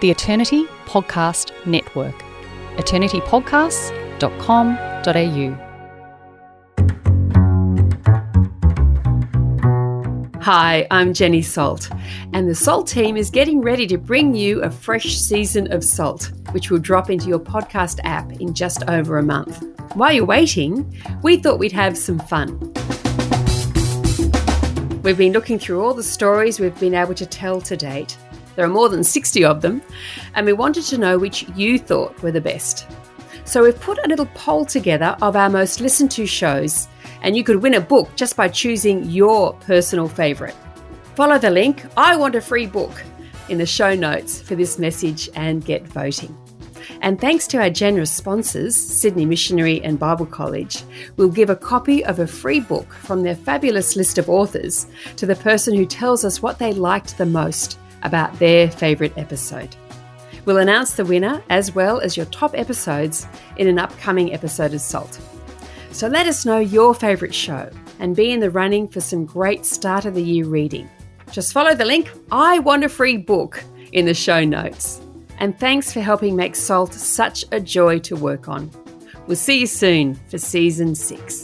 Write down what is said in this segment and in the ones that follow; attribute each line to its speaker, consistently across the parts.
Speaker 1: the Eternity Podcast Network. eternitypodcasts.com.au.
Speaker 2: Hi, I'm Jenny Salt, and the Salt team is getting ready to bring you a fresh season of Salt, which will drop into your podcast app in just over a month. While you're waiting, we thought we'd have some fun. We've been looking through all the stories we've been able to tell to date. There are more than 60 of them, and we wanted to know which you thought were the best. So we've put a little poll together of our most listened to shows, and you could win a book just by choosing your personal favourite. Follow the link, I want a free book, in the show notes for this message and get voting. And thanks to our generous sponsors, Sydney Missionary and Bible College, we'll give a copy of a free book from their fabulous list of authors to the person who tells us what they liked the most about their favourite episode. We'll announce the winner as well as your top episodes in an upcoming episode of Salt. So let us know your favourite show and be in the running for some great start of the year reading. Just follow the link, I want a free book, in the show notes. And thanks for helping make Salt such a joy to work on. We'll see you soon for season six.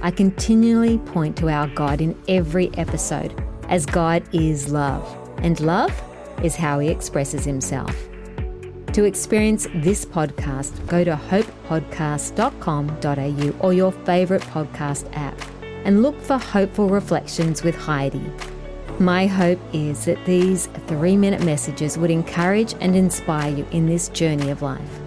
Speaker 3: I continually point to our God in every episode, as God is love, and love is how He expresses Himself. To experience this podcast, go to hopepodcast.com.au or your favourite podcast app and look for Hopeful Reflections with Heidi. My hope is that these three minute messages would encourage and inspire you in this journey of life.